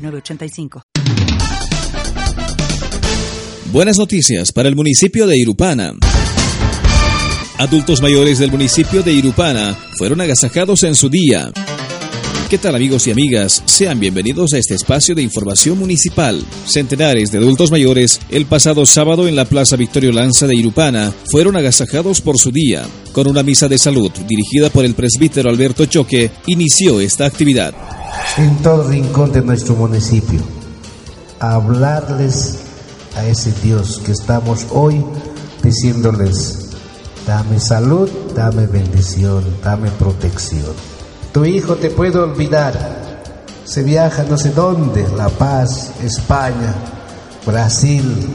906985. Buenas noticias para el municipio de Irupana. Adultos mayores del municipio de Irupana fueron agasajados en su día. ¿Qué tal amigos y amigas? Sean bienvenidos a este espacio de información municipal. Centenares de adultos mayores el pasado sábado en la Plaza Victorio Lanza de Irupana fueron agasajados por su día. Con una misa de salud dirigida por el presbítero Alberto Choque, inició esta actividad. En todo rincón de nuestro municipio, hablarles a ese Dios que estamos hoy diciéndoles, dame salud, dame bendición, dame protección. Tu hijo te puede olvidar. Se viaja no sé dónde, La Paz, España, Brasil,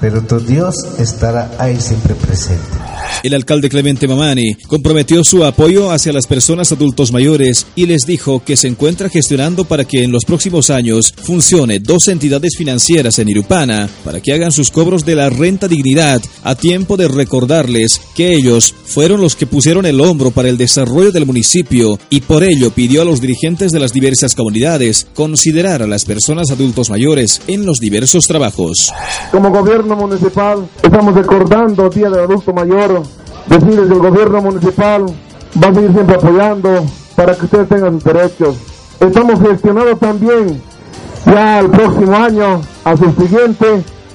pero tu Dios estará ahí siempre presente. El alcalde Clemente Mamani comprometió su apoyo hacia las personas adultos mayores y les dijo que se encuentra gestionando para que en los próximos años funcione dos entidades financieras en Irupana para que hagan sus cobros de la renta dignidad a tiempo de recordarles que ellos fueron los que pusieron el hombro para el desarrollo del municipio y por ello pidió a los dirigentes de las diversas comunidades considerar a las personas adultos mayores en los diversos trabajos. Como gobierno municipal estamos recordando Día del Adulto Mayor decirles que el gobierno municipal va a seguir siempre apoyando para que ustedes tengan sus derechos. Estamos gestionando también ya el próximo año, a su siguiente,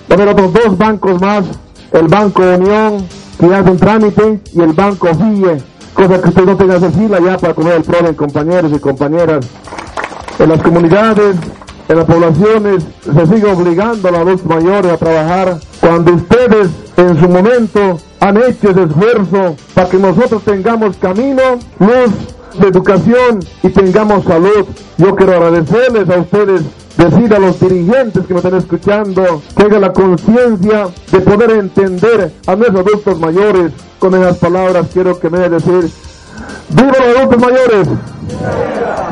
va a haber otros dos bancos más, el Banco Unión, hace un trámite, y el Banco FIE, cosa que ustedes no tengan que fila ya para comer el problema, compañeros y compañeras. En las comunidades, en las poblaciones, se sigue obligando a los adultos mayores a trabajar cuando ustedes en su momento han hecho ese esfuerzo para que nosotros tengamos camino, luz, de educación y tengamos salud. Yo quiero agradecerles a ustedes, decir a los dirigentes que me están escuchando, que hagan la conciencia de poder entender a nuestros adultos mayores. Con esas palabras quiero que me decir, ¡Viva los adultos mayores!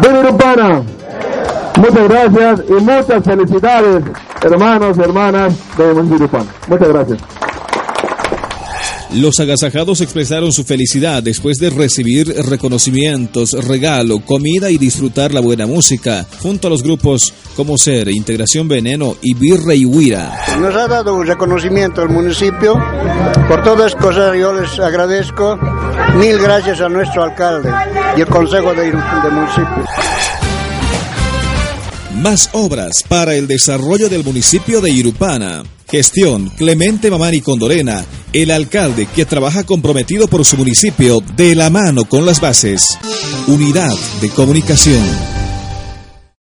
¡Viva Irupana! Muchas gracias y muchas felicidades, hermanos y hermanas de Irupana. Muchas gracias. Los agasajados expresaron su felicidad después de recibir reconocimientos, regalo, comida y disfrutar la buena música, junto a los grupos como Ser, Integración Veneno y Birre y Huira. Nos ha dado un reconocimiento al municipio. Por todas cosas yo les agradezco. Mil gracias a nuestro alcalde y el Consejo de, de Municipio. Más obras para el desarrollo del municipio de Irupana. Gestión Clemente Mamani Condorena, el alcalde que trabaja comprometido por su municipio de la mano con las bases. Unidad de comunicación.